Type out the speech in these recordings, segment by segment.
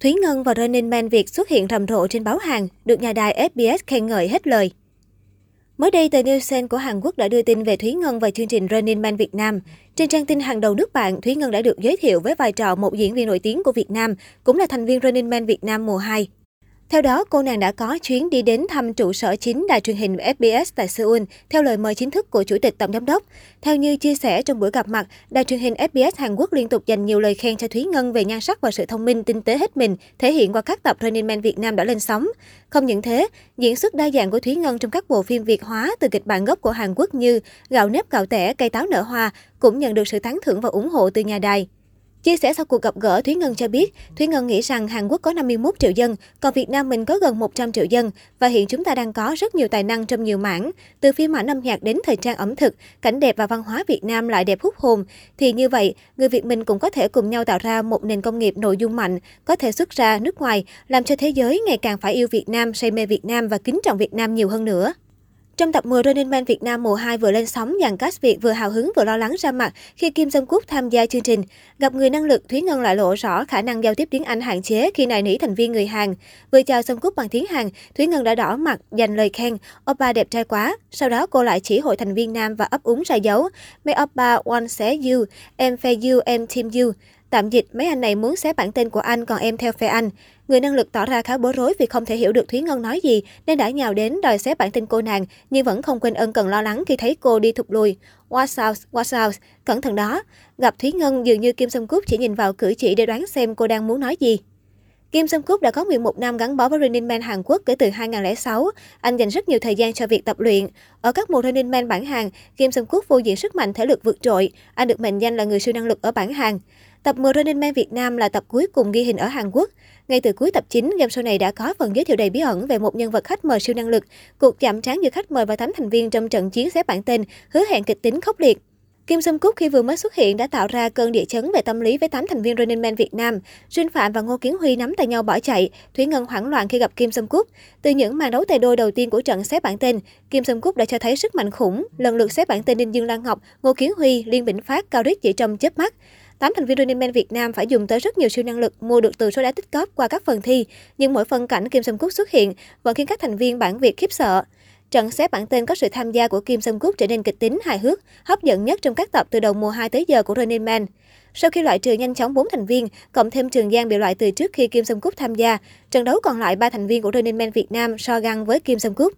Thúy Ngân và Running Man Việt xuất hiện rầm rộ trên báo hàng, được nhà đài SBS khen ngợi hết lời. Mới đây, tờ Nielsen của Hàn Quốc đã đưa tin về Thúy Ngân và chương trình Running Man Việt Nam. Trên trang tin hàng đầu nước bạn, Thúy Ngân đã được giới thiệu với vai trò một diễn viên nổi tiếng của Việt Nam, cũng là thành viên Running Man Việt Nam mùa 2. Theo đó, cô nàng đã có chuyến đi đến thăm trụ sở chính đài truyền hình SBS tại Seoul, theo lời mời chính thức của Chủ tịch Tổng giám đốc. Theo như chia sẻ trong buổi gặp mặt, đài truyền hình SBS Hàn Quốc liên tục dành nhiều lời khen cho Thúy Ngân về nhan sắc và sự thông minh, tinh tế hết mình, thể hiện qua các tập Running Man Việt Nam đã lên sóng. Không những thế, diễn xuất đa dạng của Thúy Ngân trong các bộ phim Việt hóa từ kịch bản gốc của Hàn Quốc như Gạo nếp gạo tẻ, cây táo nở hoa cũng nhận được sự tán thưởng và ủng hộ từ nhà đài. Chia sẻ sau cuộc gặp gỡ, Thúy Ngân cho biết, Thúy Ngân nghĩ rằng Hàn Quốc có 51 triệu dân, còn Việt Nam mình có gần 100 triệu dân và hiện chúng ta đang có rất nhiều tài năng trong nhiều mảng, từ phim ảnh âm nhạc đến thời trang ẩm thực, cảnh đẹp và văn hóa Việt Nam lại đẹp hút hồn. Thì như vậy, người Việt mình cũng có thể cùng nhau tạo ra một nền công nghiệp nội dung mạnh, có thể xuất ra nước ngoài, làm cho thế giới ngày càng phải yêu Việt Nam, say mê Việt Nam và kính trọng Việt Nam nhiều hơn nữa. Trong tập 10 Running Man Việt Nam mùa 2 vừa lên sóng, dàn cast Việt vừa hào hứng vừa lo lắng ra mặt khi Kim Jong Cúc tham gia chương trình. Gặp người năng lực, Thúy Ngân lại lộ rõ khả năng giao tiếp tiếng Anh hạn chế khi nài nỉ thành viên người Hàn. Vừa chào Jong Cúc bằng tiếng Hàn, Thúy Ngân đã đỏ mặt dành lời khen, oppa đẹp trai quá. Sau đó cô lại chỉ hội thành viên nam và ấp úng ra dấu. Mấy oppa one sẽ you, em phe you, em team you. Tạm dịch, mấy anh này muốn xé bản tên của anh, còn em theo phe anh. Người năng lực tỏ ra khá bối rối vì không thể hiểu được Thúy Ngân nói gì, nên đã nhào đến đòi xé bản tin cô nàng, nhưng vẫn không quên ân cần lo lắng khi thấy cô đi thụt lùi. Watch out, watch out, cẩn thận đó. Gặp Thúy Ngân dường như Kim Sông Cúc chỉ nhìn vào cử chỉ để đoán xem cô đang muốn nói gì. Kim Song Cúc đã có 11 năm gắn bó với Running Man Hàn Quốc kể từ 2006. Anh dành rất nhiều thời gian cho việc tập luyện. Ở các mùa Running Man bản Hàn, Kim Song Cúc vô diện sức mạnh thể lực vượt trội. Anh được mệnh danh là người siêu năng lực ở bản Hàn. Tập 10 Running Man Việt Nam là tập cuối cùng ghi hình ở Hàn Quốc. Ngay từ cuối tập 9, game show này đã có phần giới thiệu đầy bí ẩn về một nhân vật khách mời siêu năng lực. Cuộc chạm trán giữa khách mời và tám thành viên trong trận chiến xếp bản tên, hứa hẹn kịch tính khốc liệt. Kim Sung Cúc khi vừa mới xuất hiện đã tạo ra cơn địa chấn về tâm lý với 8 thành viên Running Man Việt Nam. Duyên Phạm và Ngô Kiến Huy nắm tay nhau bỏ chạy, Thủy Ngân hoảng loạn khi gặp Kim Sung Cúc. Từ những màn đấu tay đôi đầu tiên của trận xếp bảng tên, Kim Sung Cúc đã cho thấy sức mạnh khủng, lần lượt xếp bảng tên Đinh Dương Lan Ngọc, Ngô Kiến Huy, Liên Bỉnh Phát, Cao Rít chỉ trong chớp mắt. 8 thành viên Running Man Việt Nam phải dùng tới rất nhiều siêu năng lực mua được từ số đá tích cóp qua các phần thi, nhưng mỗi phân cảnh Kim sâm Cúc xuất hiện vẫn khiến các thành viên bản Việt khiếp sợ. Trận xếp bản tên có sự tham gia của Kim sâm Cúc trở nên kịch tính, hài hước, hấp dẫn nhất trong các tập từ đầu mùa 2 tới giờ của Running Man. Sau khi loại trừ nhanh chóng 4 thành viên, cộng thêm Trường Giang bị loại từ trước khi Kim sâm Cúc tham gia, trận đấu còn lại 3 thành viên của Running Man Việt Nam so găng với Kim sâm Cúc.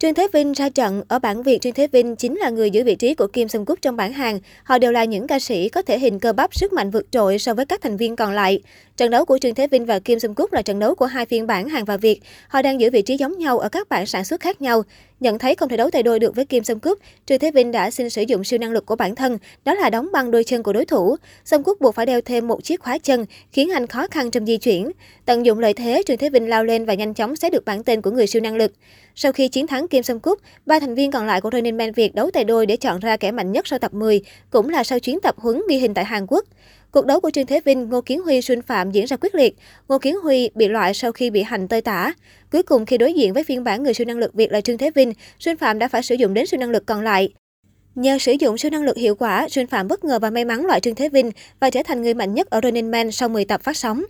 Trương Thế Vinh ra trận, ở bảng Việt Trương Thế Vinh chính là người giữ vị trí của Kim Sung Cúc trong bảng Hàn. Họ đều là những ca sĩ có thể hình cơ bắp sức mạnh vượt trội so với các thành viên còn lại. Trận đấu của Trương Thế Vinh và Kim Sung Cúc là trận đấu của hai phiên bản Hàn và Việt. Họ đang giữ vị trí giống nhau ở các bản sản xuất khác nhau. Nhận thấy không thể đấu tay đôi được với Kim Sung Cúc, Trương Thế Vinh đã xin sử dụng siêu năng lực của bản thân, đó là đóng băng đôi chân của đối thủ. Sung Cúc buộc phải đeo thêm một chiếc khóa chân, khiến anh khó khăn trong di chuyển. Tận dụng lợi thế, Trương Thế Vinh lao lên và nhanh chóng xé được bản tên của người siêu năng lực. Sau khi chiến thắng Kim Sâm Cúc, ba thành viên còn lại của Running Man Việt đấu tay đôi để chọn ra kẻ mạnh nhất sau tập 10, cũng là sau chuyến tập huấn ghi hình tại Hàn Quốc. Cuộc đấu của Trương Thế Vinh, Ngô Kiến Huy, Xuân Phạm diễn ra quyết liệt. Ngô Kiến Huy bị loại sau khi bị hành tơi tả. Cuối cùng khi đối diện với phiên bản người siêu năng lực Việt là Trương Thế Vinh, Xuân Phạm đã phải sử dụng đến siêu năng lực còn lại. Nhờ sử dụng siêu năng lực hiệu quả, Xuân Phạm bất ngờ và may mắn loại Trương Thế Vinh và trở thành người mạnh nhất ở Running Man sau 10 tập phát sóng.